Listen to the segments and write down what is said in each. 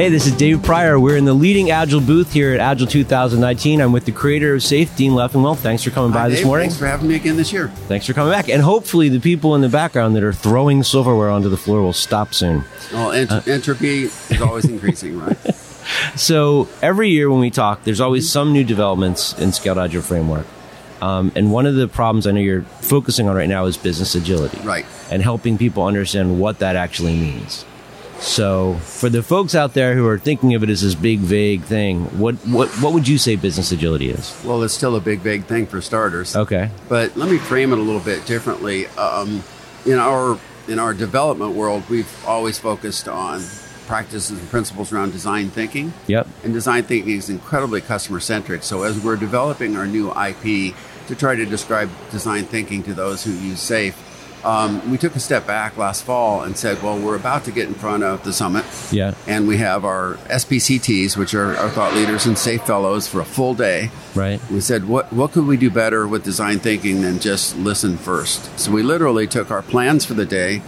Hey, this is Dave Prior. We're in the LeadingAgile booth here at Agile 2019. I'm with the creator of SAFe, Dean Leffingwell. Thanks for coming by Hi, this morning. Thanks for having me again this year. Thanks for coming back. And hopefully, the people in the background that are throwing silverware onto the floor will stop soon. Well, ent- Uh, entropy is always increasing, right? So every year when we talk, there's always some new developments in Scaled Agile Framework. Um, and one of the problems I know you're focusing on right now is business agility. Right. And helping people understand what that actually means. So for the folks out there who are thinking of it as this big, vague thing, what, what, what would you say business agility is? Well, it's still a big, big thing for starters. Okay. But let me frame it a little bit differently. Um, in our in our development world, we've always focused on practices and principles around design thinking. Yep. And design thinking is incredibly customer centric. So as we're developing our new IP to try to describe design thinking to those who use SAFe, um, we took a step back last fall and said, well, we're about to get in front of the summit. Yeah. And we have our SPCTs, which are our thought leaders and SAFe fellows for a full day. Right. We said, what, what could we do better with design thinking than just listen first? So we literally took our plans for the day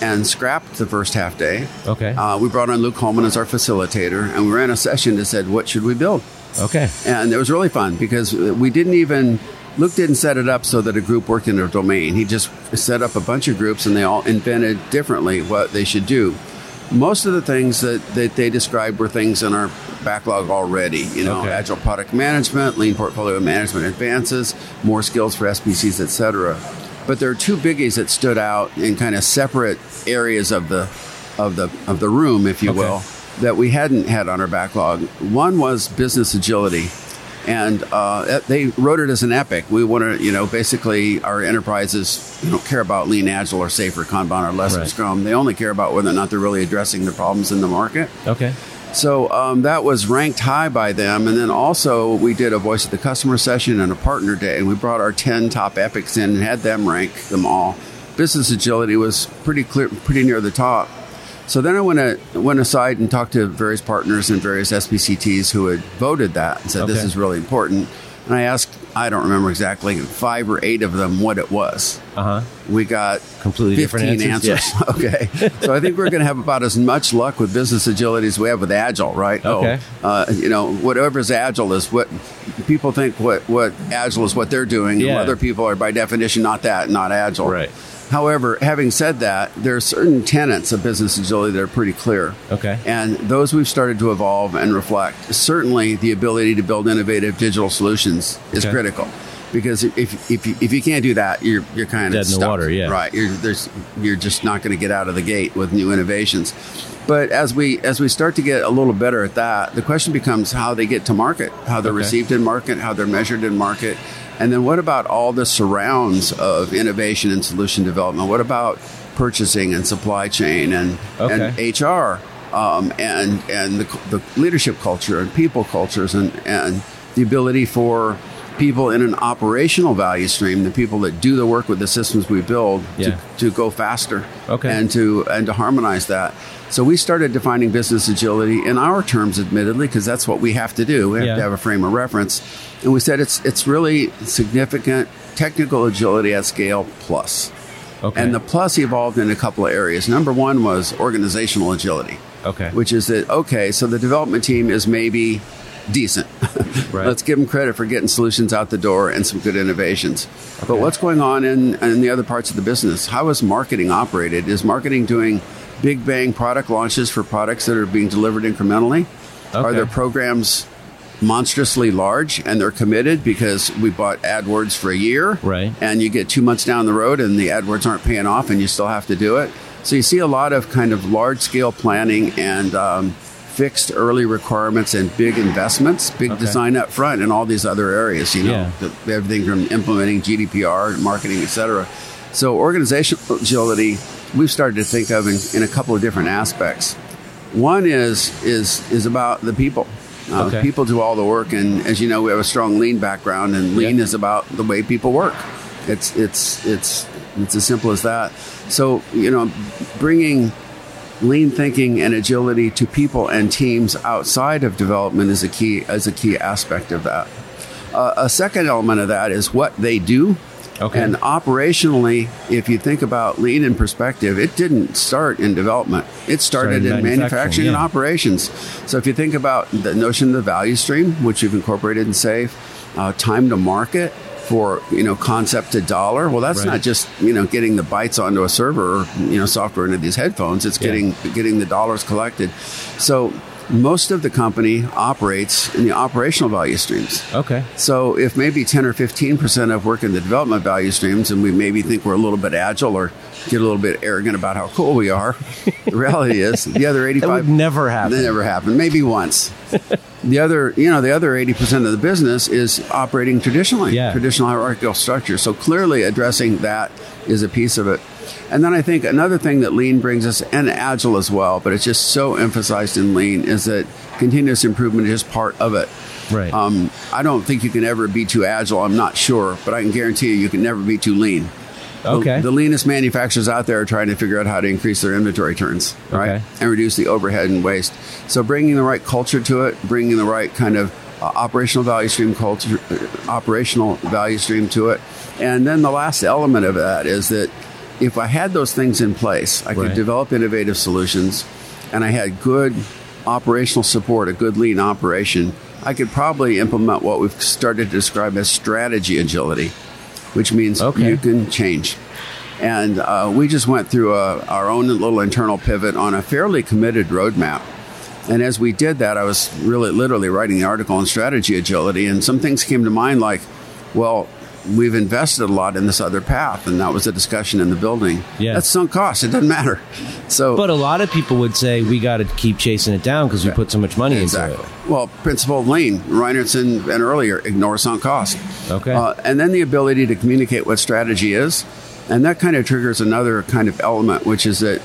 and scrapped the first half day. Okay. Uh, we brought on Luke Hohmann as our facilitator, and we ran a session that said, what should we build? Okay. And it was really fun because we didn't even, Luke didn't set it up so that a group worked in a domain. He just set up a bunch of groups and they all invented differently what they should do. Most of the things that, that they described were things in our backlog already. You know, Okay. agile product management, lean portfolio management advances, more skills for SPCs, et cetera. But there are two biggies that stood out in kind of separate areas of the of the of the room, if you Okay. will, that we hadn't had on our backlog. One was business agility, and uh, they wrote it as an epic. We want to, you know, basically our enterprises don't care about lean, agile, or safer Kanban or less Right. Scrum. They only care about whether or not they're really addressing the problems in the market. Okay. So um, that was ranked high by them. And then also, we did a voice of the customer session and a partner day, and we brought our 10 top epics in and had them rank them all. Business agility was pretty clear, pretty near the top. So then I went, a, went aside and talked to various partners and various SPCTs who had voted that and said, this is really important. And I asked, I don't remember exactly, five or eight of them what it was. Uh huh. We got Completely different 15 answers? answers. okay. So I think we're going to have about as much luck with business agility as we have with agile, right? Okay. Oh, uh, you know, whatever's agile is what people think what, what agile is what they're doing. Yeah. And other people are by definition not that, not agile. Right. However, having said that, there are certain tenets of business agility that are pretty clear. Okay. And those we've started to evolve and reflect. Certainly, the ability to build innovative digital solutions is Okay. critical. Because if, if, you, if you can't do that, you're, you're kind of Dead in the stuck. water, yeah. Right. You're, there's, you're just not going to get out of the gate with new innovations. But as we as we start to get a little better at that, the question becomes how they get to market, how they're Okay. received in market, how they're measured in market, and then what about all the surrounds of innovation and solution development? What about purchasing and supply chain and and HR um, and and the, the leadership culture and people cultures and and the ability for people in an operational value stream, the people that do the work with the systems we build, Yeah. to, to go faster Okay. and to and to harmonize that. So we started defining business agility in our terms, admittedly, because that's what we have to do. We have Yeah. to have a frame of reference, and we said it's it's really significant technical agility at scale plus. Okay. And the plus evolved in a couple of areas. Number one was organizational agility, okay. which is that okay, so the development team is maybe decent. Right. Let's give them credit for getting solutions out the door and some good innovations. But what's going on in, in the other parts of the business? How is marketing operated? Is marketing doing big bang product launches for products that are being delivered incrementally? Are Okay. their programs monstrously large and they're committed because we bought AdWords for a year? Right. And you get two months down the road and the AdWords aren't paying off and you still have to do it. So you see a lot of kind of large scale planning and um, fixed early requirements and big investments, big Okay. design up front in all these other areas, you know, Yeah. the- everything from implementing GDPR, marketing, et cetera. So organizational agility, we've started to think of in, in a couple of different aspects. One is is is about the people. Uh, Okay. People do all the work, and as you know, we have a strong lean background, and lean Yeah. is about the way people work. It's it's it's it's as simple as that. So you know, bringing lean thinking and agility to people and teams outside of development is a key as a key aspect of that. Uh, a second element of that is what they do Okay. And operationally, if you think about lean in perspective, it didn't start in development. It started, Started in in manufacturing, manufacturing, and operations. So if you think about the notion of the value stream, which you've incorporated in SAFe, uh, time to market for you know concept to dollar. Well, that's Right. not just you know getting the bytes onto a server or you know software into these headphones. It's Yeah. getting getting the dollars collected. So most of the company operates in the operational value streams. Okay. So if maybe 10 or 15% of work in the development value streams and we maybe think we're a little bit agile or get a little bit arrogant about how cool we are, the reality is the other 85 That would never happen. That never happened. Maybe once. the other, you know, the other 80% of the business is operating traditionally, Yeah. traditional hierarchical structure. So clearly addressing that is a piece of it. And then I think another thing that lean brings us, and agile as well, but it's just so emphasized in lean, is that continuous improvement is part of it. Right. Um, I don't think you can ever be too agile. I'm not sure, but I can guarantee you, you can never be too lean. The- Okay. The, leanest manufacturers out there are trying to figure out how to increase their inventory turns, right, Okay. and reduce the overhead and waste. So bringing the right culture to it, bringing the right kind of uh, operational value stream culture, uh, operational value stream to it, and then the last element of that is that if I had those things in place, I could Right. develop innovative solutions, and I had good operational support, a good lean operation, I could probably implement what we've started to describe as strategy agility, which means Okay. you can change. And uh, we just went through a, our own little internal pivot on a fairly committed roadmap. And as we did that, I was really literally writing the article on strategy agility, and some things came to mind like, well, we've invested a lot in this other path, and that was a discussion in the building. Yeah. That's sunk cost. It doesn't matter. So, but a lot of people would say we got to keep chasing it down because we put so much money Exactly. into it. Well, Principal Lane, lean, Reinertsen and earlier, ignore sunk cost. Okay. Uh, and then the ability to communicate what strategy is. And that kind of triggers another kind of element, which is that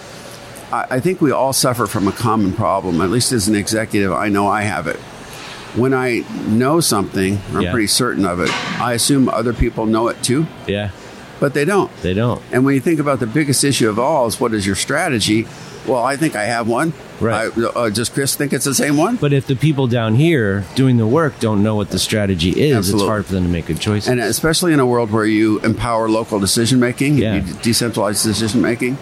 I, I think we all suffer from a common problem. At least as an executive, I know I have it. When I know something, I'm Yeah. pretty certain of it, I assume other people know it too, Yeah, but they don't. they don't. And when you think about the biggest issue of all is what is your strategy? Well, I think I have one. Right. I, uh, does Chris think it's the same one? But if the people down here doing the work don't know what the strategy is, Absolutely. it's hard for them to make good choices. And especially in a world where you empower local decision making, Yeah. you decentralize decision making,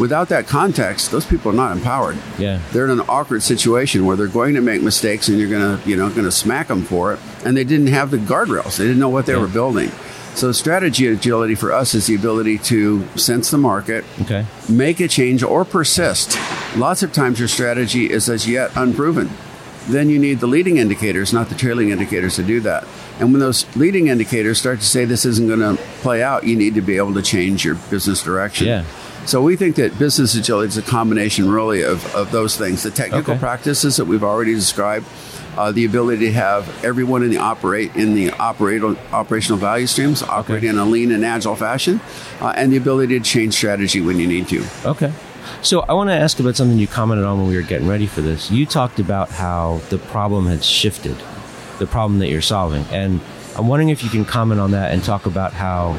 without that context, those people are not empowered. yeah, They're in an awkward situation where they're going to make mistakes, and you're going to, you know, to smack them for it. And they didn't have the guardrails; they didn't know what they Yeah. were building. So, strategy agility for us is the ability to sense the market, okay, make a change, or persist. Lots of times, your strategy is as yet unproven. Then you need the leading indicators, not the trailing indicators, to do that. And when those leading indicators start to say this isn't going to play out, you need to be able to change your business direction. Yeah. So we think that business agility is a combination, really, of, of those things: the technical Okay. practices that we've already described, uh, the ability to have everyone in the operate in the operate, operational value streams operate in a lean and agile fashion, uh, and the ability to change strategy when you need to. okay. So I want to ask about something you commented on when we were getting ready for this. You talked about how the problem had shifted, the problem that you're solving, and I'm wondering if you can comment on that and talk about how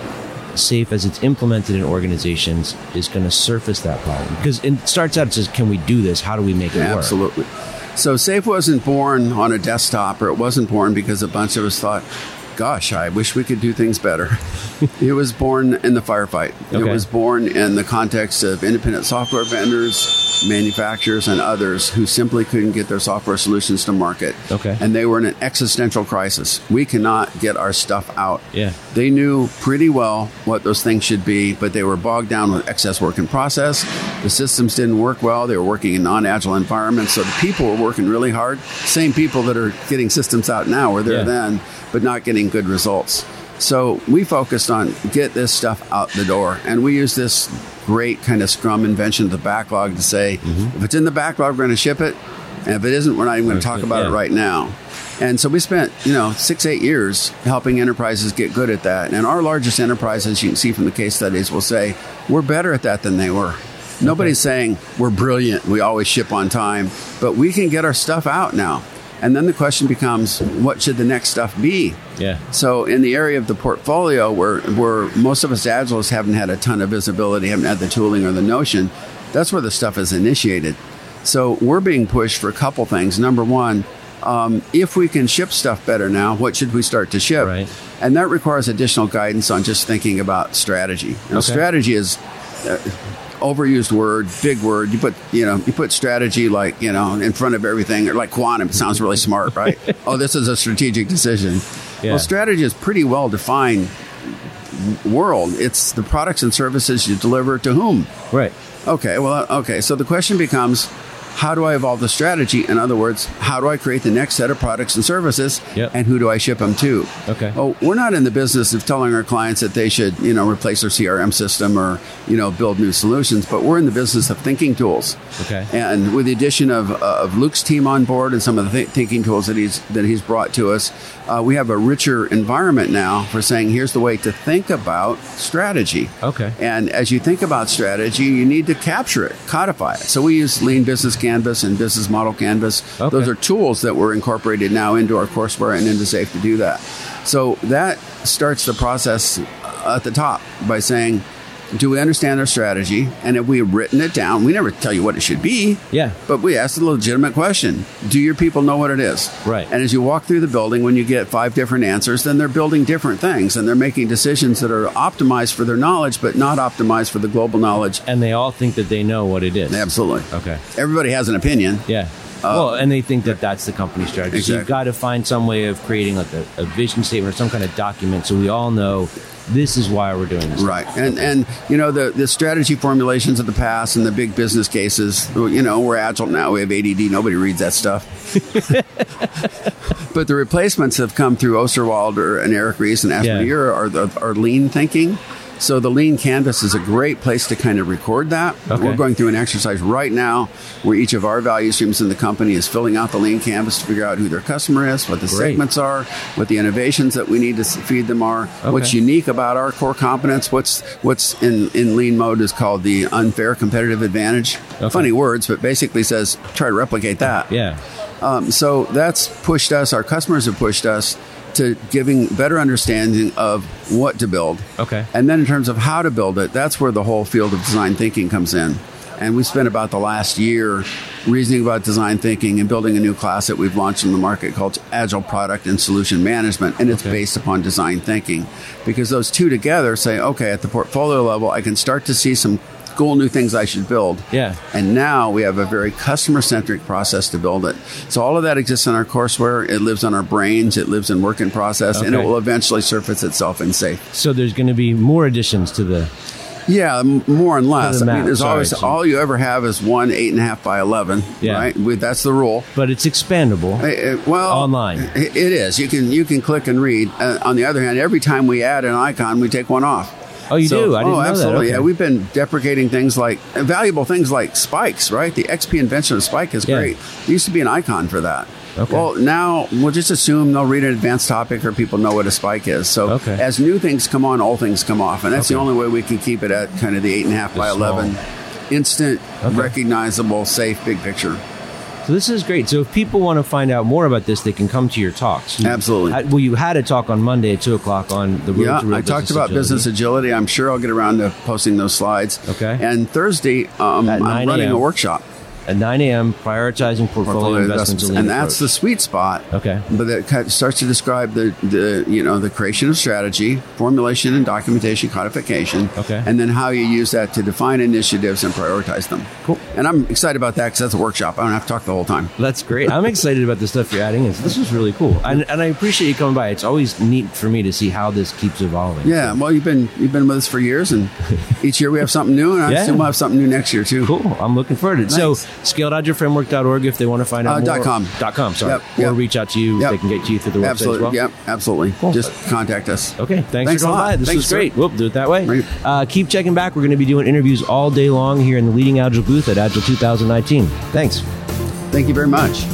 SAFe as it's implemented in organizations is going to surface that problem because it starts out it says can we do this how do we make it work Absolutely. So SAFe wasn't born on a desktop, or it wasn't born because a bunch of us thought, gosh, I wish we could do things better. it was born in the firefight. It was born in the context of independent software vendors, manufacturers, and others who simply couldn't get their software solutions to market. Okay. And they were in an existential crisis. We cannot get our stuff out. Yeah. They knew pretty well what those things should be, but they were bogged down with excess work in process. The systems didn't work well. They were working in non agile environments. So the people were working really hard. Same people that are getting systems out now were there Yeah. then, but not getting good results. So we focused on get this stuff out the door. And we use this great kind of scrum invention the backlog to say, mm-hmm. if it's in the backlog, we're going to ship it. And if it isn't, we're not even going to talk about it right now. And so we spent, you know, six, eight years helping enterprises get good at that. And our largest enterprises, you can see from the case studies, will say, we're better at that than they were. Nobody's saying we're brilliant, we always ship on time, but we can get our stuff out now. And then the question becomes, what should the next stuff be? yeah So in the area of the portfolio where where most of us agilists haven't had a ton of visibility, haven't had the tooling or the notion, that's where the stuff is initiated. So we're being pushed for a couple things. Number one, um, if we can ship stuff better now, what should we start to ship? Right. and that requires additional guidance on just thinking about strategy. And Okay. strategy is uh, overused word, big word. You put you know you put strategy like you know in front of everything, or like quantum. It sounds really smart, right? oh, this is a strategic decision. Yeah. Well, strategy is pretty well defined world. It's the products and services you deliver to whom. Right. Okay, well, uh, okay. So the question becomes, how do I evolve the strategy? In other words, how do I create the next set of products and services, Yep. and who do I ship them to? Okay. Oh, we're not in the business of telling our clients that they should, you know, replace their CRM system or, you know, build new solutions, but we're in the business of thinking tools. Okay. And with the addition of, of Luke's team on board and some of the th- thinking tools that he's that he's brought to us, uh, we have a richer environment now for saying here's the way to think about strategy. Okay. And as you think about strategy, you need to capture it, codify it. So we use Lean Business Canvas and Business Model Canvas. Okay. Those are tools that were incorporated now into our courseware and into SAFe to do that. So that starts the process at the top by saying, do we understand our strategy? And if we've written it down, we never tell you what it should be. Yeah. But we ask the legitimate question Do your people know what it is? Right. And as you walk through the building, when you get five different answers, then they're building different things and they're making decisions that are optimized for their knowledge, but not optimized for the global knowledge. And they all think that they know what it is. Absolutely. Okay. Everybody has an opinion. Yeah. Uh, well, and they think that that's the company strategy. So you've got to find some way of creating like a, a vision statement or some kind of document so we all know this is why we're doing this. Right, and and you know the the strategy formulations of the past and the big business cases. You know we're agile now. We have ADD. Nobody reads that stuff. but the replacements have come through Osterwalder and Eric Ries and Aspen Yeah. Are the are lean thinking. So the lean canvas is a great place to kind of record that. Okay. We're going through an exercise right now where each of our value streams in the company is filling out the lean canvas to figure out who their customer is, what the Great. segments are, what the innovations that we need to feed them are, what's unique about our core competence, what's what's in, in lean mode is called the unfair competitive advantage. Okay. Funny words, but basically says try to replicate that. Yeah. Um, so that's pushed us, our customers have pushed us to giving better understanding of what to build. Okay. And then in terms of how to build it, that's where the whole field of design thinking comes in. And we spent about the last year reasoning about design thinking and building a new class that we've launched in the market called Agile Product and Solution Management. And it's Okay. based upon design thinking because those two together say, okay, at the portfolio level, I can start to see some cool new things I should build. Yeah. And now we have a very customer centric process to build it. So all of that exists in our courseware. It lives on our brains. It lives in work in process, and it will eventually surface itself in SAFe. So there's going to be more additions to the. Yeah, more and less. I mean, there's sorry, always so- all you ever have is one eight and a half by eleven. Yeah. Right. We, that's the rule. But it's expandable. Uh, uh, well, Online. it is. You can you can click and read. Uh, on the other hand, every time we add an icon, we take one off. Oh, you So- do? I didn't oh, know that. absolutely. Okay. Yeah, we've been deprecating things like valuable things like spikes. Right, the XP invention of spike is Yeah. great. There used to be an icon for that. Okay. Well, now we'll just assume they'll read an advanced topic or people know what a spike is. So Okay. as new things come on, old things come off, and that's the only way we can keep it at kind of the eight and a half by eleven, instant, recognizable, SAFe, big picture. So this is great. So if people want to find out more about this, they can come to your talks. You Absolutely. had- well, you had a talk on Monday at two o'clock on the Yeah, I talked about agility. business agility. I'm sure I'll get around to posting those slides. Okay. And Thursday, um, I'm running a workshop. At 9 a.m. Prioritizing portfolio, portfolio investments, investments, and, that's the sweet spot. Okay. but that starts to describe the, the you know the creation of strategy, formulation and documentation, codification, Okay. and then how you use that to define initiatives and prioritize them. Cool. And I'm excited about that because that's a workshop. I don't have to talk the whole time. That's great. I'm excited about the stuff you're adding. This is really cool, and, and I appreciate you coming by. It's always neat for me to see how this keeps evolving. Yeah, well, you've been you've been with us for years, and each year we have something new, and I Yeah. assume we'll have something new next year too. Cool. I'm looking forward to it. So, Nice. scaledagileframework.org if they want to find out Uh, more. dot com. Dot com, sorry. Yep, Or reach out to you. Yep. They can get to you through the website Absolutely. as well. Yep. Absolutely. Cool. Just contact us. Okay, thanks, Thanks for coming by. This Thanks, was sir. great. We'll do it that way. Uh, keep checking back. We're going to be doing interviews all day long here in the LeadingAgile booth at Agile 2019. Thanks. Thank you very much.